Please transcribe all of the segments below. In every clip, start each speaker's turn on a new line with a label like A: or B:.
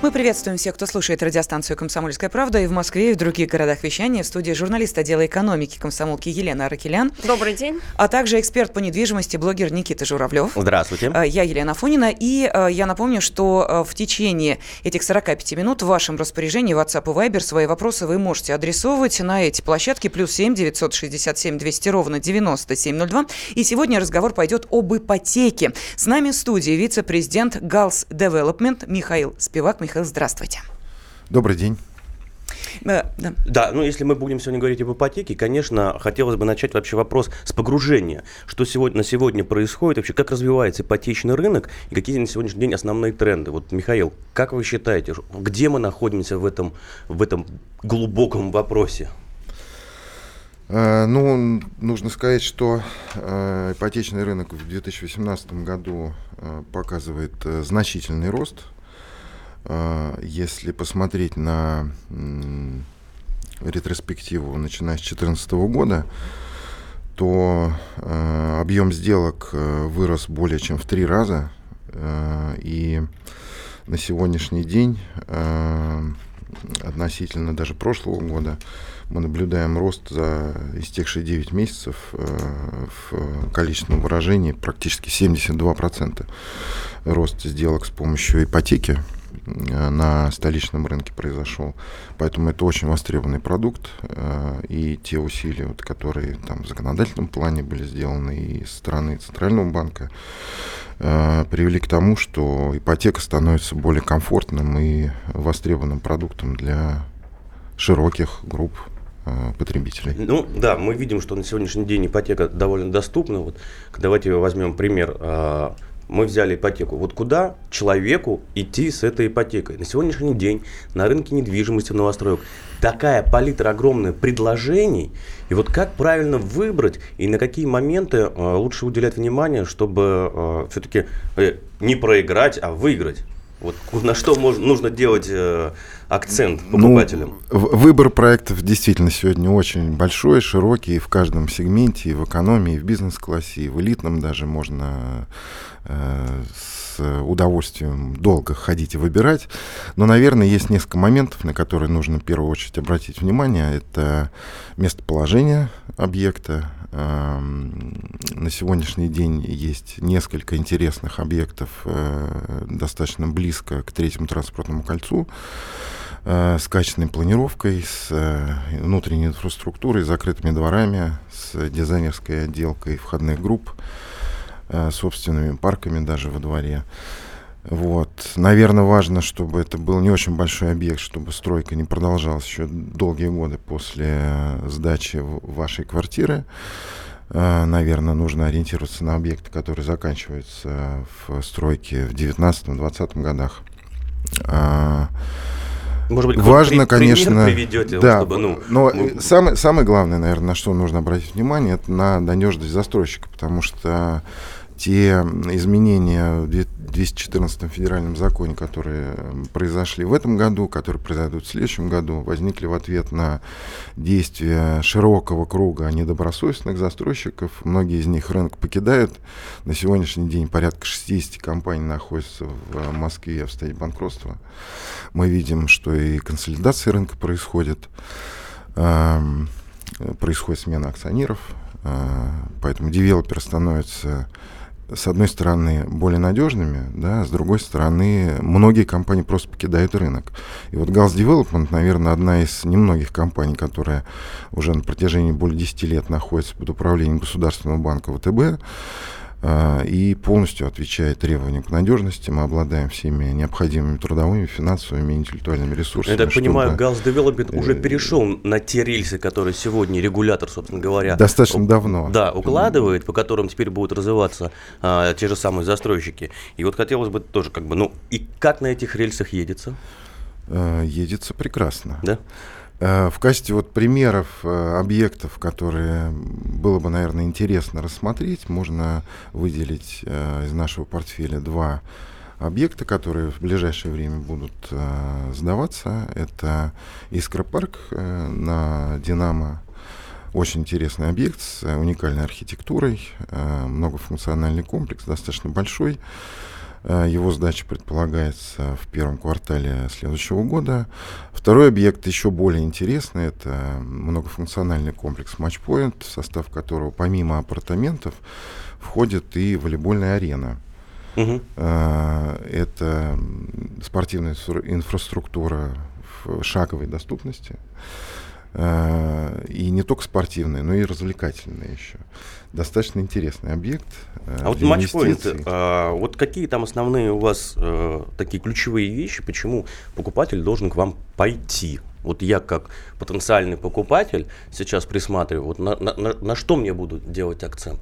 A: Мы приветствуем всех, кто слушает радиостанцию «Комсомольская правда» и в Москве, и в других городах вещания. В студии журналист отдела экономики комсомолки Елена Аракелян.
B: Добрый день.
A: А также эксперт по недвижимости, блогер Никита Журавлев.
C: Здравствуйте.
A: А, я Елена Фонина. И а, я напомню, что а, в течение этих 45 минут в вашем распоряжении WhatsApp и Viber свои вопросы вы можете адресовывать на эти площадки. Плюс 7 967 200 ровно 9702. И сегодня разговор пойдет об ипотеке. С нами в студии вице-президент Галс Development Михаил Спивак. Михаил, здравствуйте.
D: Добрый день.
C: Э, да. да, ну если мы будем сегодня говорить об ипотеке, конечно, хотелось бы начать вообще вопрос с погружения. Что сегодня, на сегодня происходит, вообще как развивается ипотечный рынок и какие на сегодняшний день основные тренды. Вот, Михаил, как вы считаете, где мы находимся в этом, в этом глубоком вопросе?
D: Э, ну, нужно сказать, что э, ипотечный рынок в 2018 году показывает значительный рост – если посмотреть на ретроспективу, начиная с 2014 года, то э, объем сделок э, вырос более чем в три раза. Э, и на сегодняшний день относительно даже прошлого года мы наблюдаем рост за истекшие 9 месяцев э, в количественном выражении практически 72% рост сделок с помощью ипотеки на столичном рынке произошел. Поэтому это очень востребованный продукт. Э, и те усилия, вот, которые там в законодательном плане были сделаны и со стороны Центрального банка, э, привели к тому, что ипотека становится более комфортным и востребованным продуктом для широких групп потребителей.
C: Ну да, мы видим, что на сегодняшний день ипотека довольно доступна. Вот давайте возьмем пример а, мы взяли ипотеку. Вот куда человеку идти с этой ипотекой? На сегодняшний день на рынке недвижимости новостроек такая палитра огромная предложений. И вот как правильно выбрать и на какие моменты э, лучше уделять внимание, чтобы э, все-таки э, не проиграть, а выиграть? Вот на что можно, нужно делать э, акцент ну, покупателям?
D: Ну, выбор проектов действительно сегодня очень большой, широкий, и в каждом сегменте, и в экономии, и в бизнес-классе, и в элитном даже можно Э, с удовольствием долго ходить и выбирать. Но, наверное, есть несколько моментов, на которые нужно в первую очередь обратить внимание. Это местоположение объекта. Эм, на сегодняшний день есть несколько интересных объектов э, достаточно близко к третьему транспортному кольцу э, с качественной планировкой, с внутренней инфраструктурой, закрытыми дворами, с дизайнерской отделкой входных групп. Э, собственными парками даже во дворе. Вот. Наверное, важно, чтобы это был не очень большой объект, чтобы стройка не продолжалась еще долгие годы после сдачи вашей квартиры. Э, наверное, нужно ориентироваться на объекты, которые заканчиваются в стройке в 19-20 годах.
C: Может быть,
D: важно, при, конечно,
C: приведете,
D: да, чтобы, ну, но мы... самое, самое главное, наверное, на что нужно обратить внимание, это на надежность застройщика, потому что те изменения в 214 федеральном законе, которые произошли в этом году, которые произойдут в следующем году, возникли в ответ на действия широкого круга недобросовестных застройщиков. Многие из них рынок покидают. На сегодняшний день порядка 60 компаний находятся в Москве в состоянии банкротства. Мы видим, что и консолидация рынка происходит, происходит смена акционеров, а, поэтому девелопер становится с одной стороны, более надежными, да, с другой стороны, многие компании просто покидают рынок. И вот Gals Development, наверное, одна из немногих компаний, которая уже на протяжении более 10 лет находится под управлением Государственного банка ВТБ, и полностью отвечает требованиям к надежности. Мы обладаем всеми необходимыми трудовыми, финансовыми и интеллектуальными ресурсами.
C: Я так понимаю, Галс Development уже э, перешел на те рельсы, которые сегодня регулятор, собственно говоря,
D: достаточно давно.
C: Да, укладывает, по которым теперь будут развиваться а, те же самые застройщики. И вот хотелось бы тоже как бы, ну и как на этих рельсах едется?
D: Э, едется прекрасно.
C: Да?
D: Э, в качестве вот примеров э, объектов, которые было бы, наверное, интересно рассмотреть, можно выделить э, из нашего портфеля два объекта, которые в ближайшее время будут сдаваться. Это Искра парк на Динамо Очень интересный объект с уникальной архитектурой, многофункциональный комплекс, достаточно большой. Его сдача предполагается в первом квартале следующего года. Второй объект еще более интересный. Это многофункциональный комплекс Матчпоинт, в состав которого помимо апартаментов входит и волейбольная арена. Угу. Это спортивная инфраструктура в шаговой доступности. А, и не только спортивная, но и развлекательная еще. Достаточно интересный объект.
C: Э, а вот матчпоинт, а, вот какие там основные у вас а, такие ключевые вещи, почему покупатель должен к вам пойти? Вот я как потенциальный покупатель сейчас присматриваю, вот на, на, на что мне будут делать акцент?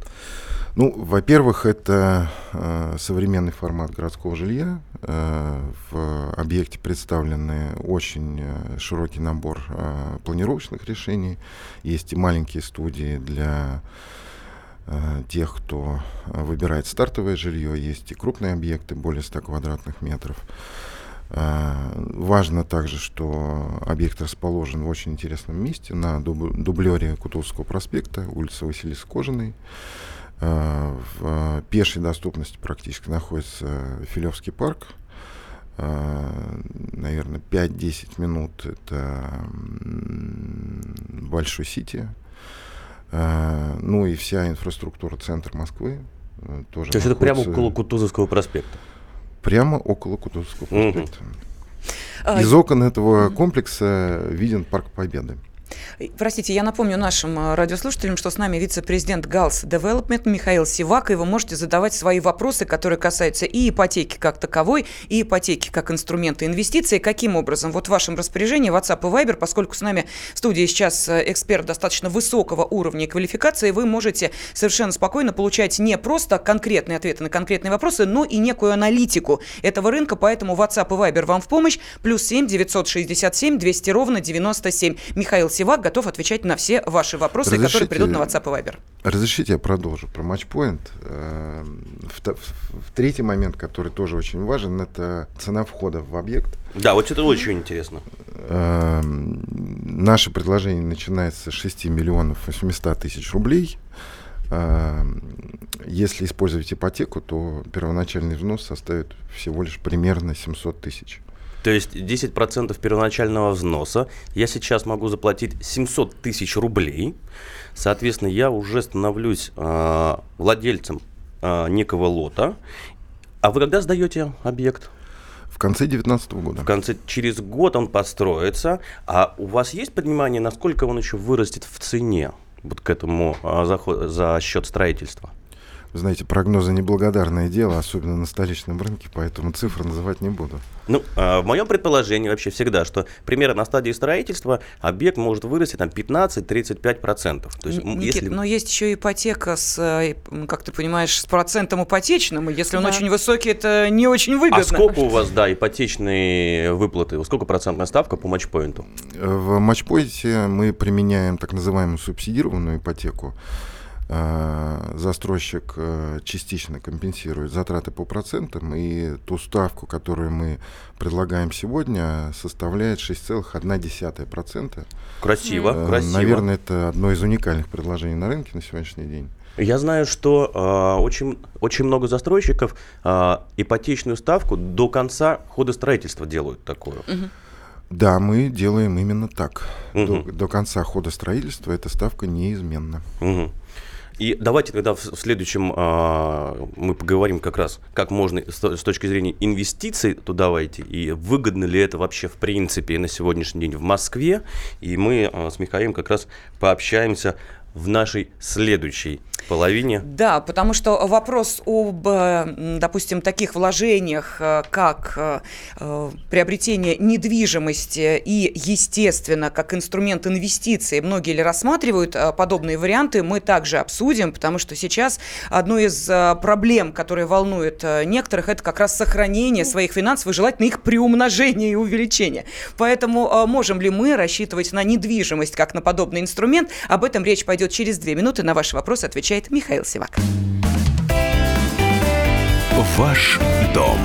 D: Ну, во-первых, это э, современный формат городского жилья. Э, в объекте представлены очень э, широкий набор э, планировочных решений. Есть и маленькие студии для тех, кто выбирает стартовое жилье. Есть и крупные объекты, более 100 квадратных метров. Важно также, что объект расположен в очень интересном месте на дуб дублере Кутузовского проспекта, улица Василиса Кожаной. Э, в пешей доступности практически находится Филевский парк. Э, наверное, 5-10 минут это Большой Сити. Э, ну и вся инфраструктура центра Москвы тоже.
C: То есть это прямо около Кутузовского проспекта?
D: Прямо около Кутузовского проспекта. Угу. Из окон этого комплекса виден Парк Победы.
A: Простите, я напомню нашим э, радиослушателям, что с нами вице-президент Галс Development Михаил Сивак, и вы можете задавать свои вопросы, которые касаются и ипотеки как таковой, и ипотеки как инструмента инвестиций. Каким образом? Вот в вашем распоряжении WhatsApp и Viber, поскольку с нами в студии сейчас э, эксперт достаточно высокого уровня и квалификации, вы можете совершенно спокойно получать не просто конкретные ответы на конкретные вопросы, но и некую аналитику этого рынка, поэтому WhatsApp и Viber вам в помощь. Плюс 7 967 200 ровно 97. Михаил Сивак готов отвечать на все ваши вопросы, разрешите, которые придут на WhatsApp и Viber.
D: Разрешите, я продолжу про матчпоинт. Э, третий момент, который тоже очень важен, это цена входа в объект.
C: Да, вот это очень интересно.
D: Э, наше предложение начинается с 6 миллионов 800 тысяч рублей. Э, если использовать ипотеку, то первоначальный взнос составит всего лишь примерно 700 тысяч.
C: То есть 10% первоначального взноса. Я сейчас могу заплатить 700 тысяч рублей. Соответственно, я уже становлюсь э, владельцем э, некого лота. А вы когда сдаете объект?
D: В конце 2019 года.
C: В конце, через год он построится. А у вас есть понимание, насколько он еще вырастет в цене вот к этому а, за, за счет строительства?
D: Знаете, прогнозы неблагодарное дело, особенно на столичном рынке, поэтому цифры называть не буду.
C: Ну, а, в моем предположении вообще всегда, что примерно на стадии строительства объект может вырасти там 15-35%.
A: То есть, Никит, если... но есть еще ипотека с, э, как ты понимаешь, с процентом ипотечным, и если он да. очень высокий, это не очень выгодно. А
C: сколько у вас, да, ипотечные выплаты? Сколько процентная ставка по матчпоинту?
D: В матчпоинте мы применяем так называемую субсидированную ипотеку. А, застройщик э, частично компенсирует затраты по процентам, и ту ставку, которую мы предлагаем сегодня, составляет 6,1%.
C: Красиво, э, красиво.
D: Наверное, это одно из уникальных предложений на рынке на сегодняшний день.
C: Я знаю, что э, очень, очень много застройщиков э, ипотечную ставку до конца хода строительства делают такую. Угу.
D: Да, мы делаем именно так. Угу. До, до конца хода строительства эта ставка неизменна.
C: Угу. И давайте тогда в, следующем а, мы поговорим как раз, как можно с, с точки зрения инвестиций туда войти, и выгодно ли это вообще в принципе на сегодняшний день в Москве. И мы а, с Михаилом как раз пообщаемся в нашей следующей половине.
A: Да, потому что вопрос об, э, допустим, таких вложениях, э, как э, приобретение недвижимости и, естественно, как инструмент инвестиций, многие ли рассматривают подобные варианты, мы также обсудим, потому что сейчас одной из проблем, которые волнуют некоторых, это как раз сохранение своих финансов и желательно их приумножение и увеличение. Поэтому можем ли мы рассчитывать на недвижимость как на подобный инструмент? Об этом речь пойдет через две минуты. На ваши вопросы отвечает Михаил Сивак.
E: Ваш дом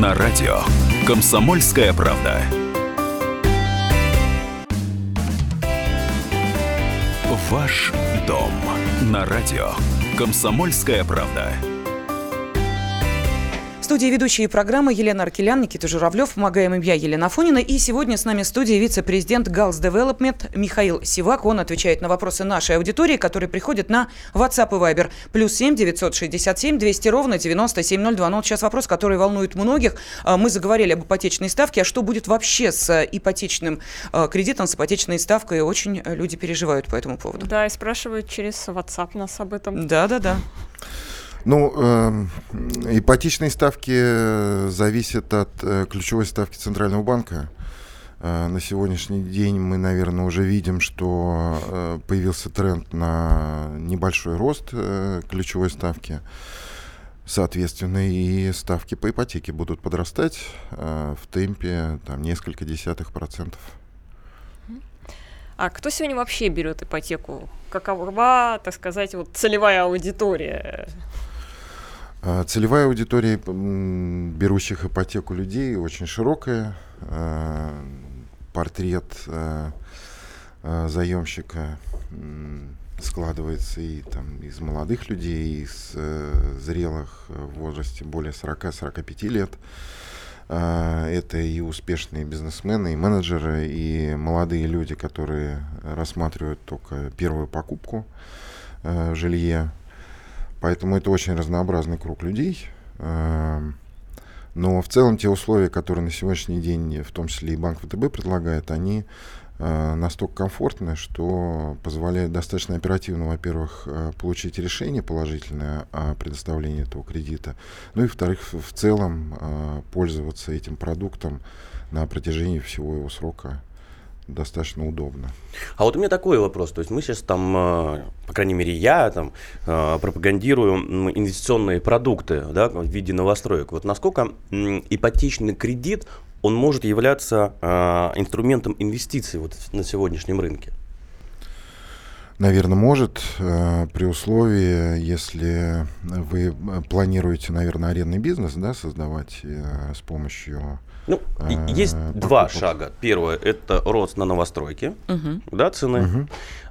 E: на радио. Комсомольская правда. Ваш дом на радио. Комсомольская правда.
A: Студии ведущие программы Елена Аркелян, Никита Журавлев, помогаем им я, Елена Фонина. И сегодня с нами в студии вице-президент Галс Development Михаил Сивак. Он отвечает на вопросы нашей аудитории, которые приходят на WhatsApp и Viber. Плюс семь девятьсот шестьдесят семь двести ровно девяносто семь ноль два. Ну, сейчас вопрос, который волнует многих. А, мы заговорили об ипотечной ставке. А что будет вообще с ипотечным а, кредитом, с ипотечной ставкой? Очень люди переживают по этому поводу.
B: Да, и спрашивают через WhatsApp нас об этом.
A: Да-да-да.
D: Ну, э, ипотечные ставки э, зависят от э, ключевой ставки Центрального банка. Э, на сегодняшний день мы, наверное, уже видим, что э, появился тренд на небольшой рост э, ключевой ставки. Соответственно, и ставки по ипотеке будут подрастать э, в темпе там, несколько десятых процентов.
B: А кто сегодня вообще берет ипотеку? Какова, так сказать, вот целевая аудитория?
D: А, целевая аудитория берущих ипотеку людей очень широкая. А, портрет а, заемщика складывается и там из молодых людей, из э, зрелых в возрасте более 40-45 лет. Это и успешные бизнесмены, и менеджеры, и молодые люди, которые рассматривают только первую покупку э, в жилье. Поэтому это очень разнообразный круг людей. Эм, но в целом те условия, которые на сегодняшний день, в том числе и Банк ВТБ предлагает, они э, настолько комфортны, что позволяют достаточно оперативно, во-первых, э, получить решение положительное о предоставлении этого кредита, ну и, во-вторых, в целом э, пользоваться этим продуктом на протяжении всего его срока достаточно удобно.
C: А вот у меня такой вопрос. То есть мы сейчас там, э, по крайней мере, я там э, пропагандирую инвестиционные продукты да, в виде новостроек. Вот насколько ипотечный кредит, он может являться э, инструментом инвестиций вот на сегодняшнем рынке?
D: Наверное, может, при условии, если вы планируете, наверное, арендный бизнес да, создавать с помощью
C: ну, а, есть два шага. Первое – это рост на новостройке, угу. да, цены. Угу.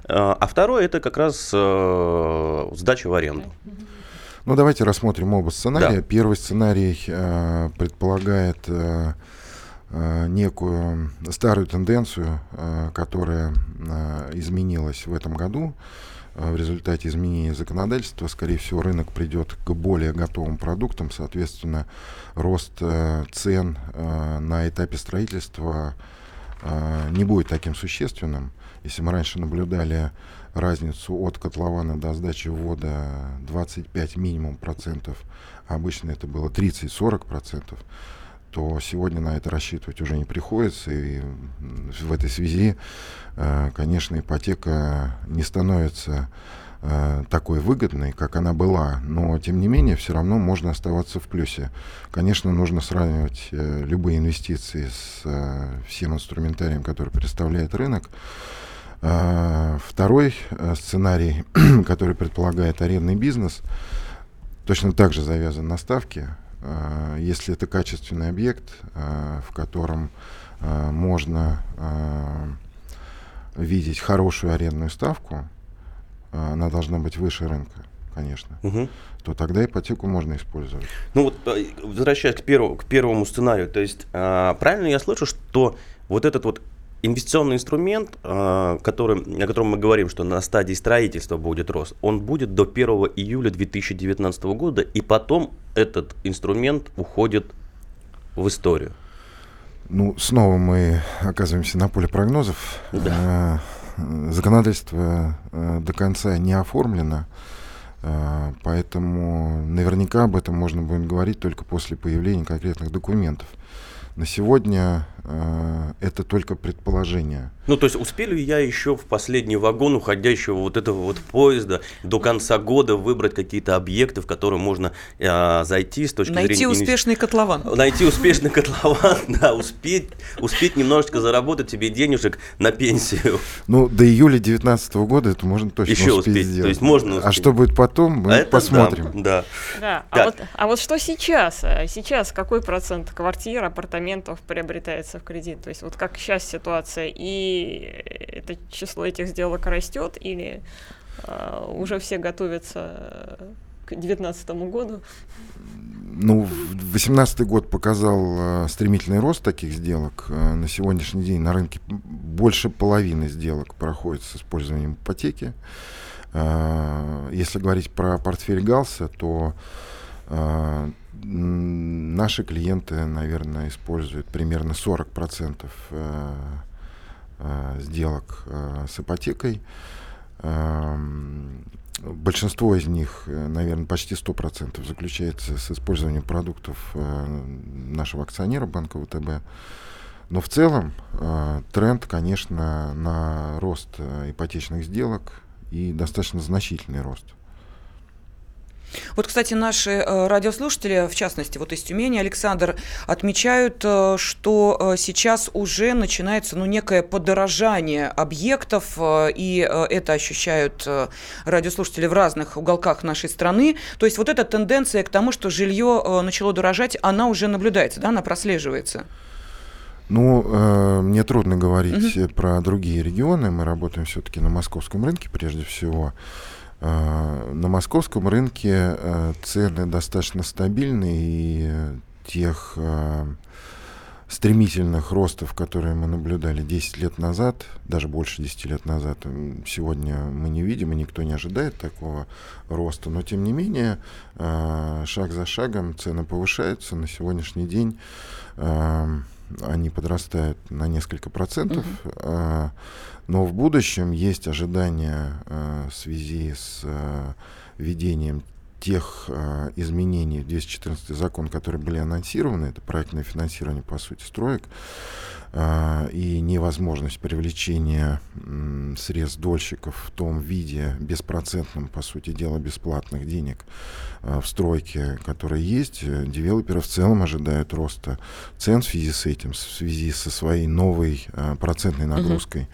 C: А второе – это как раз э, сдача в аренду.
D: Ну, давайте рассмотрим оба сценария. Да. Первый сценарий э, предполагает э, э, некую старую тенденцию, э, которая э, изменилась в этом году. Э, в результате изменения законодательства, скорее всего, рынок придет к более готовым продуктам, соответственно, рост э, цен э, на этапе строительства не будет таким существенным. Если мы раньше наблюдали разницу от котлована до сдачи ввода 25 минимум процентов, а обычно это было 30-40 процентов, то сегодня на это рассчитывать уже не приходится. И в этой связи, э, конечно, ипотека не становится э, такой выгодной, как она была, но тем не менее все равно можно оставаться в плюсе. Конечно, нужно сравнивать э, любые инвестиции с всем инструментарием, который представляет рынок. Второй сценарий, который предполагает арендный бизнес, точно так же завязан на ставке. Э, если это качественный объект, э, в котором э, можно видеть хорошую арендную ставку, она должна быть выше рынка, конечно, угу. то тогда ипотеку можно использовать.
C: Ну вот, возвращаясь к, первому, к первому сценарию, то есть правильно я слышу, что вот этот вот инвестиционный инструмент, а, который, о котором мы говорим, что на стадии строительства будет рост, он будет до 1 июля 2019 года, и потом этот инструмент уходит в историю.
D: Ну, снова мы оказываемся на поле прогнозов. Да. А, законодательство а, до конца не оформлено, поэтому наверняка об этом можно будет говорить только после появления конкретных документов. На сегодня э, это только предположение.
C: Ну, то есть успели я еще в последний вагон уходящего вот этого вот поезда до конца года выбрать какие-то объекты, в которые можно э, зайти с точки
A: Найти
C: зрения...
A: Найти успешный котлован.
C: Найти успешный котлован, да, успеть, успеть немножечко заработать тебе денежек на пенсию.
D: Ну, до июля 2019 года это можно точно еще успеть, успеть сделать. То
C: есть можно
D: успеть. А что будет потом, мы это посмотрим.
B: Да, да. да. А, вот, а вот что сейчас? Сейчас какой процент квартир, апартаментов приобретается в кредит? То есть вот как сейчас ситуация? И это число этих сделок растет или э, уже все готовятся к 2019 году?
D: Ну, 2018 год показал э, стремительный рост таких сделок. Э, на сегодняшний день на рынке больше половины сделок проходит с использованием ипотеки. Э, если говорить про портфель Галса, то наши клиенты, наверное, используют примерно 40% э, э, сделок э, с ипотекой. Эм, большинство из них, наверное, почти 100% заключается с использованием продуктов нашего акционера банка ВТБ. Но в целом тренд, конечно, на рост ипотечных сделок и достаточно значительный рост.
A: Вот, кстати, наши э, радиослушатели, в частности, вот из Тюмени, Александр, отмечают, э, что э, сейчас уже начинается ну, некое подорожание объектов, и это ощущают радиослушатели в разных уголках нашей страны. То есть вот эта тенденция к тому, что жилье начало дорожать, она уже наблюдается, да, она прослеживается.
D: Ну, э, мне трудно говорить угу. про другие регионы. Мы работаем все-таки на московском рынке прежде всего. Э, на московском рынке э, цены достаточно стабильны, и тех э, стремительных ростов, которые мы наблюдали 10 лет назад, даже больше 10 лет назад, сегодня мы не видим, и никто не ожидает такого роста. Но, тем не менее, шаг за шагом цены повышаются. На сегодняшний день они подрастают на несколько процентов. Uh-huh. Но в будущем есть ожидания э, в связи с э, введением тех э, изменений в 214 закон, которые были анонсированы, это проектное финансирование, по сути, строек, и невозможность привлечения средств дольщиков в том виде, беспроцентном, по сути дела, бесплатных денег э, в стройке, которые есть, э, девелоперы в целом ожидают роста цен в связи с этим, в связи со своей новой э, процентной нагрузкой.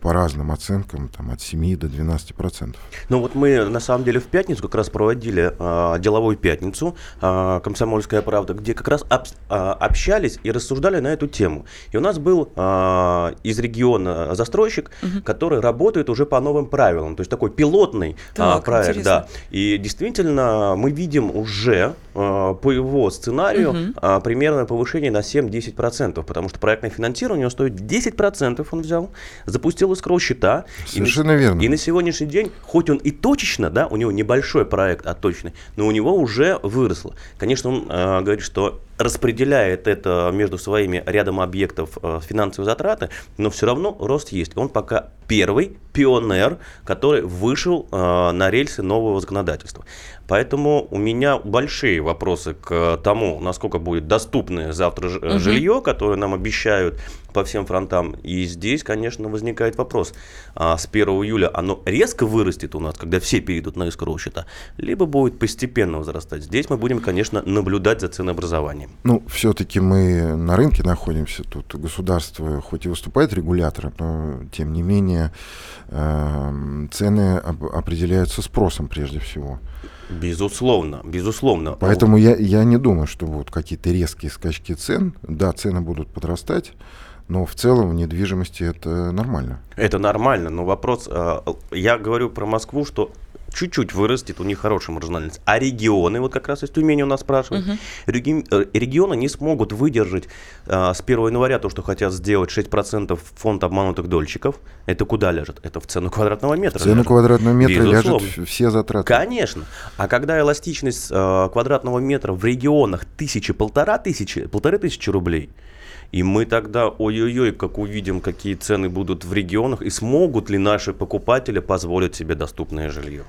D: По разным оценкам там, от 7 до 12 процентов.
C: Ну вот мы на самом деле в пятницу как раз проводили деловую пятницу «Комсомольская правда», где как раз об, общались и рассуждали на эту тему. И у нас был э, из региона застройщик, угу. который работает уже по новым правилам, то есть такой пилотный так, э, проект. Интересно. Да. И действительно мы видим уже э, по его сценарию угу. э, примерное повышение на 7-10%, потому что проектное финансирование стоит 10% он взял, запустил escrow счета.
D: Совершенно
C: и,
D: верно.
C: И на сегодняшний день, хоть он и точечно, да, у него небольшой проект, а точный, но у него уже выросло. Конечно, он э, говорит, что распределяет это между своими рядом объектов э, финансовые затраты, но все равно рост есть. Он пока первый пионер, который вышел э, на рельсы нового законодательства. Поэтому у меня большие вопросы к тому, насколько будет доступное завтра угу. жилье, которое нам обещают по всем фронтам. И здесь, конечно, возникает вопрос. А с 1 июля оно резко вырастет у нас, когда все перейдут на искру счета, либо будет постепенно возрастать. Здесь мы будем, конечно, наблюдать за ценообразованием.
D: Ну, все-таки мы на рынке находимся. Тут государство хоть и выступает регулятором, но тем не менее э, цены определяются спросом прежде всего.
C: Безусловно, безусловно.
D: Поэтому я, я не думаю, что будут какие-то резкие скачки цен. Да, цены будут подрастать, но в целом в недвижимости это нормально.
C: Это нормально, но вопрос, э, я говорю про Москву, что чуть-чуть вырастет, у них хорошая маржинальность. А регионы, вот как раз из Тюмени у нас спрашивают, угу. реги, э, регионы не смогут выдержать а, с 1 января то, что хотят сделать 6% фонд обманутых дольщиков. Это куда ляжет? Это в цену квадратного метра.
D: В цену ляжет. квадратного метра Безусловно. ляжет все затраты.
C: Конечно. А когда эластичность а, квадратного метра в регионах тысячи, полтора тысячи, полторы тысячи рублей, и мы тогда, ой-ой-ой, как увидим, какие цены будут в регионах, и смогут ли наши покупатели позволить себе доступное жилье.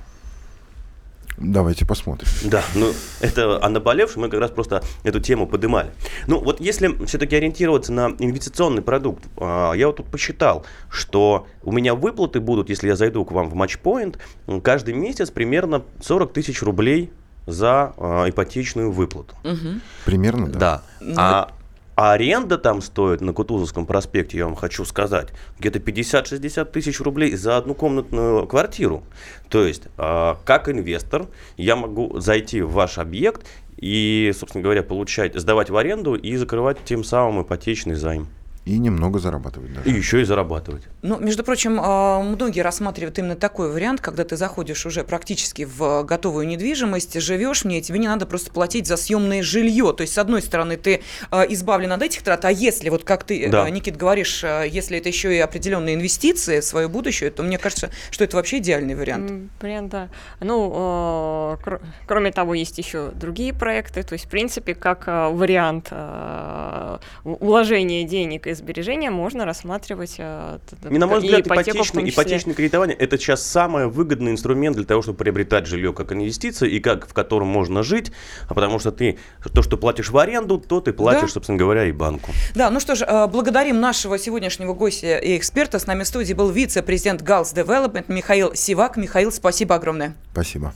D: Давайте посмотрим.
C: Да, ну это о наболевшем, мы как раз просто эту тему поднимали. Ну вот если все-таки ориентироваться на инвестиционный продукт, а, я вот тут посчитал, что у меня выплаты будут, если я зайду к вам в матчпоинт, каждый месяц примерно 40 тысяч рублей за э, ипотечную выплату.
D: Угу. Примерно, да.
C: Да. Ну, а а аренда там стоит на Кутузовском проспекте, я вам хочу сказать, где-то 50-60 тысяч рублей за одну комнатную квартиру. То есть, э, как инвестор, я могу зайти в ваш объект и, собственно говоря, получать, сдавать в аренду и закрывать тем самым ипотечный займ.
D: И немного зарабатывать даже.
C: И еще и зарабатывать.
A: Ну, между прочим, а, многие рассматривают именно такой вариант, когда ты заходишь уже практически в готовую недвижимость, живешь в ней, тебе не надо просто платить за съемное жилье. То есть, с одной стороны, ты а, избавлен от этих трат, а если, вот как ты,
C: Да.
A: а, Никит, говоришь, а, если это еще и определенные инвестиции в свое будущее, то мне кажется, что это вообще идеальный вариант.
B: Вариант, да. Ну, э, кр- кроме того, есть еще другие проекты. То есть, в принципе, как э, вариант э, уложения денег и сбережения можно рассматривать э,
C: И, на мой взгляд, ипотечное, ипотечное кредитование – это сейчас самый выгодный инструмент для того, чтобы приобретать жилье как инвестицию и как в котором можно жить, а потому что ты то, что платишь в аренду, то ты платишь,
A: Да.
C: собственно говоря, и банку.
A: Да, ну что ж, э, благодарим нашего сегодняшнего гостя и эксперта. С нами в студии был вице-президент Галс Development Михаил Сивак. Михаил, спасибо огромное.
D: Спасибо.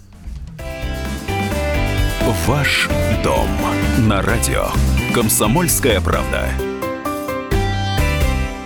E: Ваш дом на радио. Комсомольская правда.